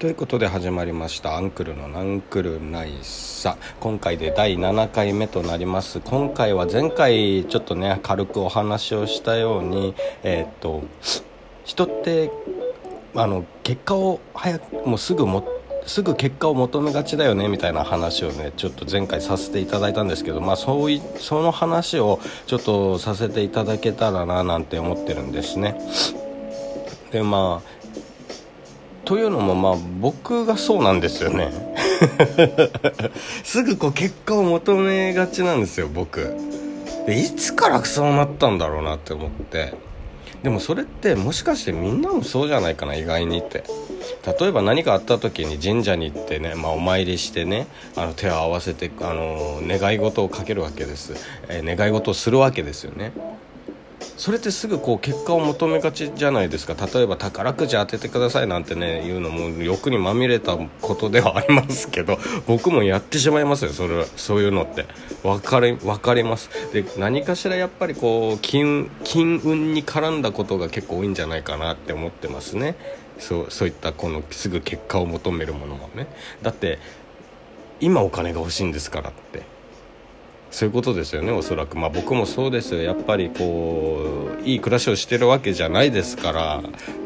ということで始まりました「アンクルのナンクルナイサ」今回で第7回目となります。今回は前回ちょっとね軽くお話をしたようにえー、っと人ってあの結果を早くもうすぐもすぐ結果を求めがちだよねみたいな話をねちょっと前回させていただいたんですけどまあそういその話をちょっとさせていただけたらななんて思ってるんですね。でまあというのもまあ僕がそうなんですよね。すぐこう結果を求めがちなんですよ僕。でいつからそうなったんだろうなって思って。でもそれってもしかしてみんなもそうじゃないかな意外にって。例えば何かあった時に神社に行ってね、まあ、お参りしてねあの手を合わせてあの願い事をかけるわけです、えー、願い事をするわけですよね。それってすぐこう結果を求めがちじゃないですか。例えば宝くじ当ててくださいなんてね言うのも欲にまみれたことではありますけど僕もやってしまいますよそれそういうのって。分かり分かります。で何かしらやっぱりこう金金運に絡んだことが結構多いんじゃないかなって思ってますね。そうそういったこのすぐ結果を求めるものはね。だって今お金が欲しいんですからって。そういうことですよねおそらくまあ僕もそうですよやっぱりこういい暮らしをしてるわけじゃないですから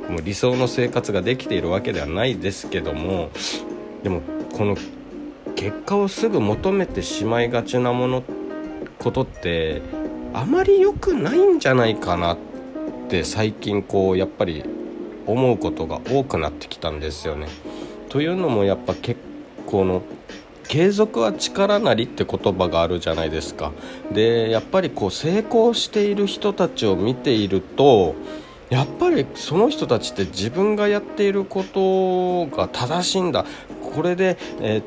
もう理想の生活ができているわけではないですけどもでもこの結果をすぐ求めてしまいがちなものことってあまり良くないんじゃないかなって最近こうやっぱり思うことが多くなってきたんですよね。というのもやっぱ結構の継続は力なりって言葉があるじゃないですか。でやっぱりこう成功している人たちを見ているとやっぱりその人たちって自分がやっていることが正しいんだ。これで、えー、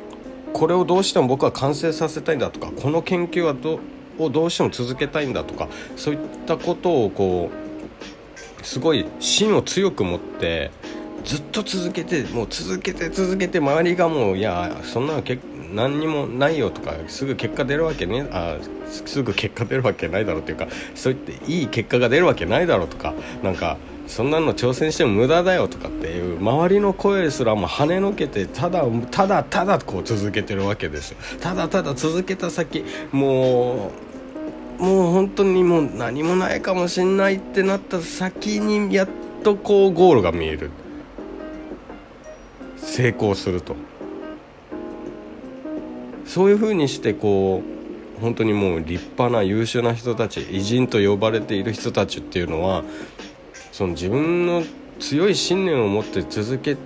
これをどうしても僕は完成させたいんだとかこの研究はどをどうしても続けたいんだとかそういったことをこうすごい芯を強く持ってずっと続けてもう続けて続けて周りがもういやそんなの結構何にもないよとかすぐ結果出るわけねあすぐ結果出るわけないだろうっていうかそう言っていい結果が出るわけないだろうとかなんかそんなの挑戦しても無駄だよとかっていう周りの声すらも跳ねのけてただただただこう続けてるわけですよただただ続けた先もうもう本当にもう何もないかもしんないってなった先にやっとこうゴールが見える成功すると。そういうふうにしてこう本当にもう立派な優秀な人たち偉人と呼ばれている人たちっていうのはその自分の強い信念を持って続け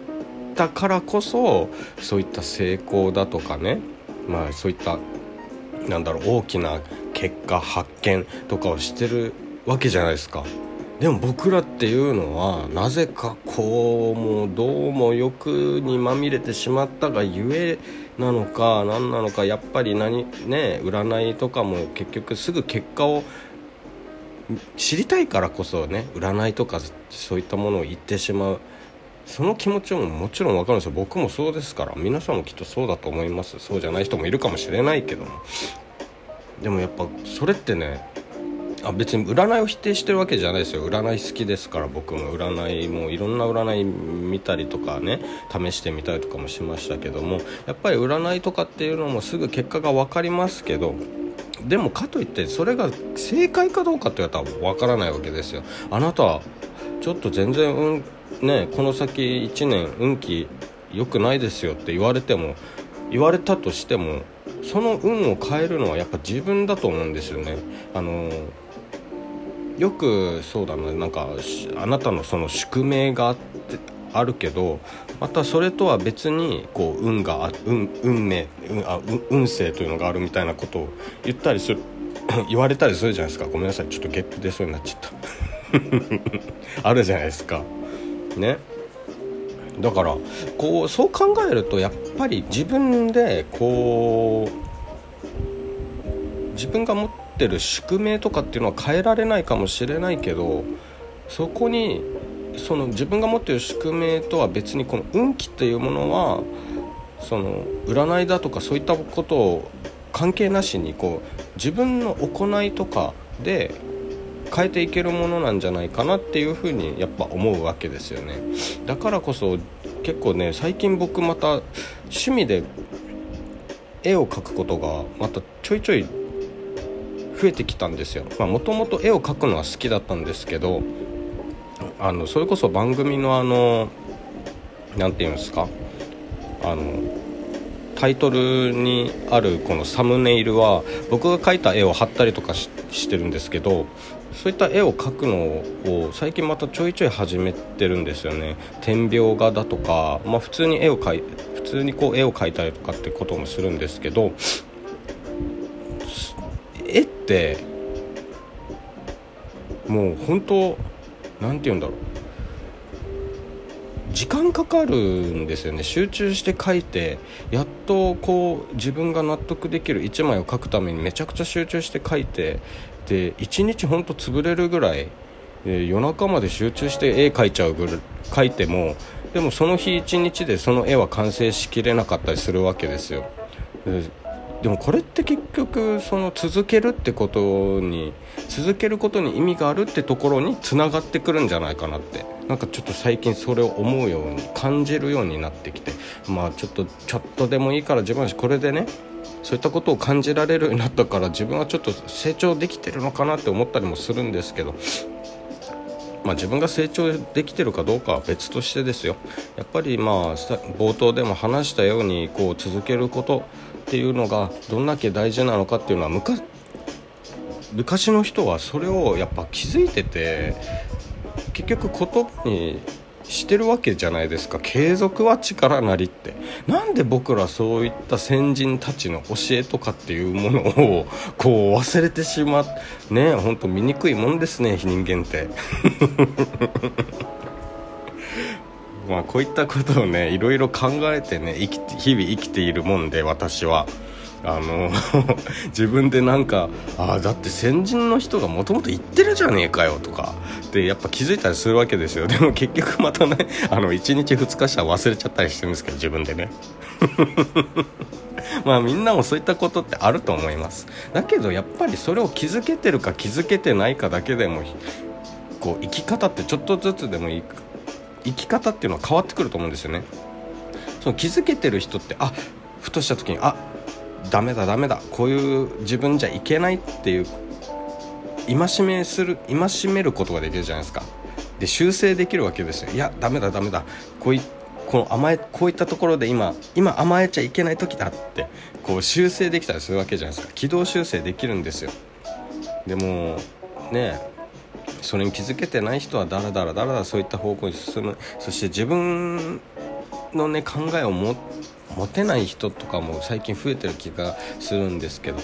たからこそそういった成功だとかねまあそういったなんだろう大きな結果発見とかをしてるわけじゃないですか。でも僕らっていうのはなぜかこうもうどうも欲にまみれてしまったがゆえなのか何なのかやっぱり何ね占いとかも結局すぐ結果を知りたいからこそね占いとかそういったものを言ってしまう。その気持ちももちろん分かるんですよ。僕もそうですから。皆さんもきっとそうだと思います。そうじゃない人もいるかもしれないけども。でもやっぱそれってねあ別に占いを否定してるわけじゃないですよ。占い好きですから僕も占いもいろんな占い見たりとかね試してみたりとかもしましたけどもやっぱり占いとかっていうのもすぐ結果が分かりますけどでもかといってそれが正解かどうかって言われたら分からないわけですよ。あなたはちょっと全然、うんね、この先1年運気良くないですよって言われても言われたとしてもその運を変えるのはやっぱ自分だと思うんですよね。あのよくそうだななんかあなたのその宿命があってあるけどまたそれとは別にこう運が運運命運あ運勢というのがあるみたいなことを言ったりする 言われたりするじゃないですか。ごめんなさい。ちょっとゲップ出そうになっちゃった。あるじゃないですか。ね。だからこうそう考えるとやっぱり自分でこう自分が持ってってる宿命とかっていうのは変えられないかもしれないけどそこにその自分が持ってる宿命とは別にこの運気っていうものはその占いだとかそういったことを関係なしにこう自分の行いとかで変えていけるものなんじゃないかなっていうふうにやっぱ思うわけですよね。だからこそ結構ね最近僕また趣味で絵を描くことがまたちょいちょい増えてきたんですよ。もともと絵を描くのは好きだったんですけどあのそれこそ番組のあの何て言うんですかあのタイトルにあるこのサムネイルは僕が描いた絵を貼ったりとかしてるんですけどそういった絵を描くのを最近またちょいちょい始めてるんですよね。点描画だとか、まあ、普通に絵を描い普通にこう絵を描いたりとかってこともするんですけど絵ってもう本当何て言うんだろう。時間かかるんですよね。集中して書いてやっとこう自分が納得できる。1枚を書くためにめちゃくちゃ集中して書いてで1日ほんと潰れるぐらい、夜中まで集中して絵描いちゃうぐらい描いてもでもその日1日でその絵は完成しきれなかったりするわけですよ。でもこれって結局その続けるってことに続けることに意味があるってところにつながってくるんじゃないかなって。なんかちょっと最近それを思うように感じるようになってきて。まあちょっとちょっとでもいいから自分はこれでねそういったことを感じられるようになったから自分はちょっと成長できてるのかなって思ったりもするんですけど。まあ、自分が成長できてるかどうかは別としてですよ。やっぱりまあ冒頭でも話したようにこう続けることっていうのがどんだけ大事なのかっていうのは昔昔の人はそれをやっぱ気づいてて結局言葉にしてるわけじゃないですか。継続は力なりって。なんで僕らそういった先人たちの教えとかっていうものをこう忘れてしまうねほんと醜いもんですね人間って。まあこういったことをねいろいろ考えてね生き日々生きているもんで私は。あの 自分でなんかああだって先人の人がもともと言ってるじゃねえかよとか。でやっぱ気づいたりするわけですよ。でも結局またね あの1日2日したら忘れちゃったりしてるんですけど自分でね。まあみんなもそういったことってあると思います。だけどやっぱりそれを気づけてるか気づけてないかだけでもこう生き方ってちょっとずつでもいい生き方っていうのは変わってくると思うんですよね。その気づけてる人ってあふとした時にあダメだダメだこういう自分じゃいけないっていう戒めする戒めることができるじゃないですか。で修正できるわけですよ。いやダメだダメだこういこの甘えこういったところで今今甘えちゃいけない時だってこう修正できたりするわけじゃないですか。軌道修正できるんですよ。でもねそれに気づけてない人はだらだらだらだらそういった方向に進む。そして自分のね考えを持てない人とかも最近増えてる気がするんですけど。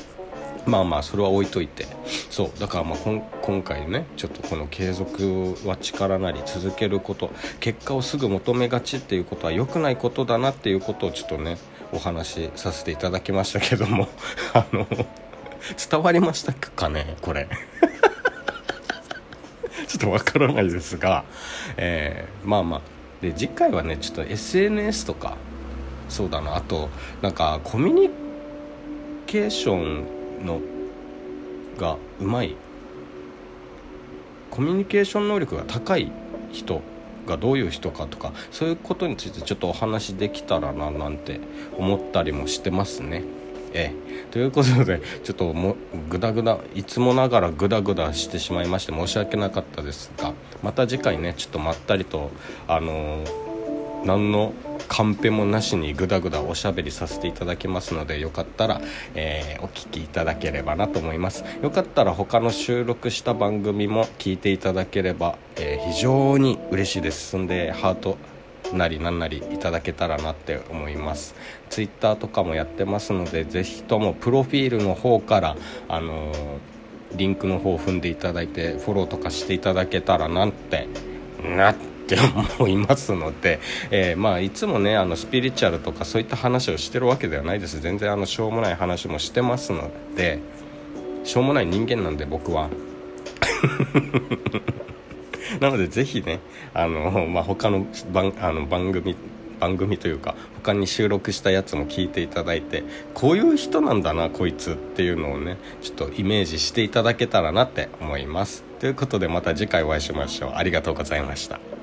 まあまあそれは置いといて。そう。だからまあ今回ねちょっとこの継続は力なり続けること。結果をすぐ求めがちっていうことは良くないことだなっていうことをちょっとねお話しさせていただきましたけども。あの伝わりましたかねこれ。ちょっとわからないですが、えー、まあまあ。で次回はねちょっと SNS とか。そうだな。あとなんかコミュニケーションのがうまい。コミュニケーション能力が高い人がどういう人かとかそういうことについてちょっとお話できたらななんて思ったりもしてますね。えということでちょっともグダグダいつもながらグダグダしてしまいまして申し訳なかったですがまた次回ねちょっとまったりとあのー、何のカンペもなしにグダグダおしゃべりさせていただきますのでよかったら、えー、お聴きいただければなと思います。よかったら他の収録した番組も聞いていただければ、えー、非常に嬉しいです。んでハートなりなんなりいただけたらなって思います。ツイッターとかもやってますのでぜひともプロフィールの方からあの、リンクの方を踏んでいただいてフォローとかしていただけたらなってなって思いますので、えー、まあいつもねあのスピリチュアルとかそういった話をしてるわけではないです。全然あのしょうもない話もしてますのでしょうもない人間なんで僕は。なのでぜひねあの、まあ、他の番あの番組番組というか他に収録したやつも聞いていただいてこういう人なんだなこいつっていうのをねちょっとイメージしていただけたらなって思います。ということでまた次回お会いしましょう。ありがとうございました。